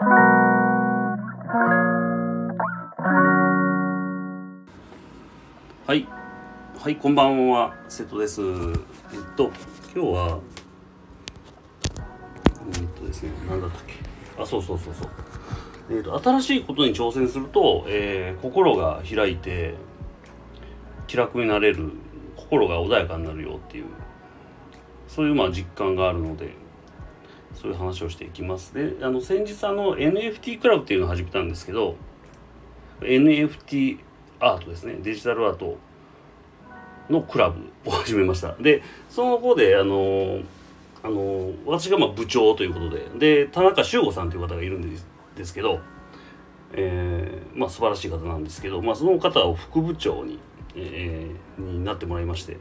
はい。はいこんばんは。瀬戸です。えっと今日はえっとですね何だったっけ？あそうそうそうそう。えっと新しいことに挑戦すると、えー、心が開いて気楽になれる心が穏やかになるよっていうそういうまあ実感があるのでそういう話をしていきます。であの先日あの NFT クラブっていうのを始めたんですけど NFT アートですね。デジタルアートのクラブを始めました。でその後であのあの私がまあ部長ということでで田中修吾さんという方がいるんですけど、えー、まあ素晴らしい方なんですけど、まあ、その方を副部長に、えー、になってもらいまして。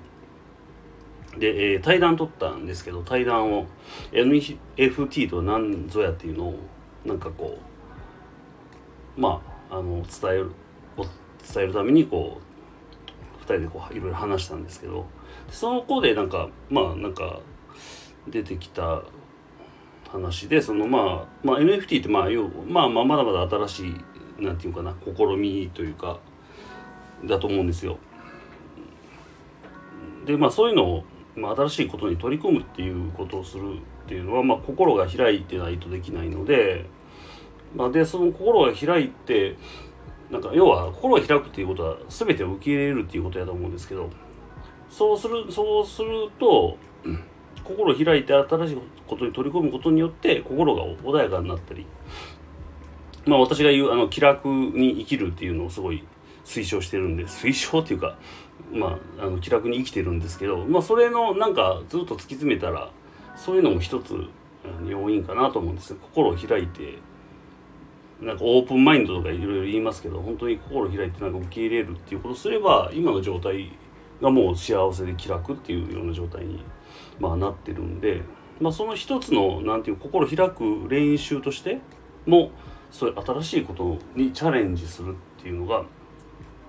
で、えー、対談取ったんですけど対談を NFT とは何ぞやっていうのをなんかこうまああの伝える伝えるためにこう2人でこういろいろ話したんですけどその子でなんかまあなんか出てきた話でそのまあ、まあ、NFT ってまあ要、まあ、まあまだまだ新しいなんていうかな試みというかだと思うんですよ。でまあそういうのを、まあ、新しいことに取り組むっていうことをするっていうのは、まあ、心が開いてないとできないので、まあ、でその心が開いてなんか要は心が開くっていうことは全てを受け入れるっていうことやと思うんですけどそうするそうすると、心を開いて新しいことに取り込むことによって心が穏やかになったりまあ私が言うあの気楽に生きるっていうのをすごい推奨してるんで推奨っていうかまああの気楽に生きてるんですけどまあそれのなんかずっと突き詰めたらそういうのも一つ要因かなと思うんですよ。心を開いてなんかオープンマインドとかいろいろ言いますけど本当に心を開いてなんか受け入れるっていうことをすれば今の状態がもう幸せで気楽っていうような状態に、まあ、なってるんで、まあ、その一つのなんていう心開く練習としてもそういう新しいことにチャレンジするっていうのが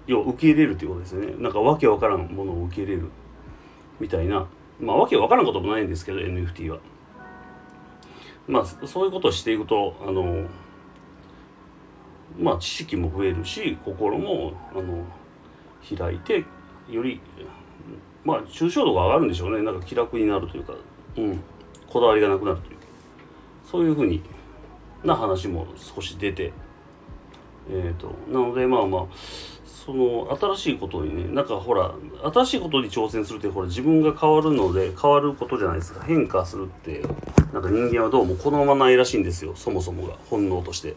要は受け入れるっていうことですね。なんかわけわからんものを受け入れるみたいな。まあわけわからんこともないんですけど NFT は。まあそういうことをしていくとあのまあ知識も増えるし心もあの開いてよりまあ抽象度が上がるんでしょうね。なんか気楽になるというか、うん、こだわりがなくなるという。そういうふうにな話も少し出てえーと、なのでまあまあその新しいことにねなんかほら新しいことに挑戦するってほら自分が変わるので変わることじゃないですか。変化するってなんか人間はどうも好まないらしいんですよ。そもそもが本能として。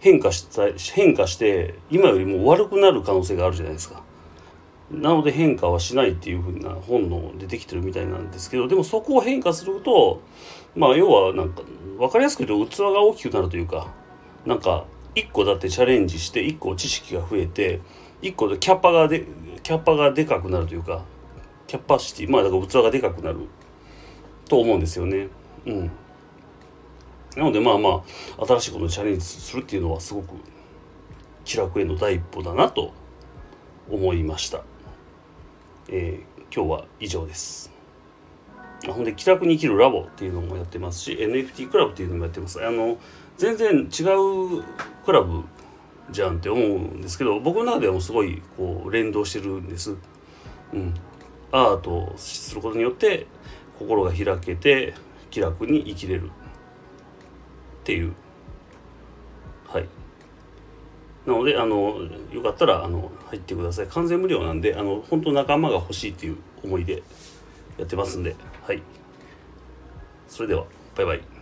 変化した変化して今よりも悪くなる可能性があるじゃないですか。なので変化はしないっていうふうな本能出てきてるみたいなんですけどでもそこを変化するとまあ要はなんか分かりやすく言うと器が大きくなるというかなんか一個だってチャレンジして一個知識が増えて一個でキャッパがでキャッパがでかくなるというかキャパシティまあだから器がでかくなると思うんですよね。うん。なのでまあまあ新しいことにチャレンジするっていうのはすごく気楽への第一歩だなと思いました。えー、今日は以上です。ほんで気楽に生きるラボっていうのもやってますし NFT クラブっていうのもやってます。あの全然違うクラブじゃんって思うんですけど僕の中でもすごいこう連動してるんです。うん、アートをすることによって心が開けて気楽に生きれる。っていう。はい。なのであのよかったらあの入ってください。完全無料なんであの本当仲間が欲しいっていう思いでやってますんで。はい。それではバイバイ。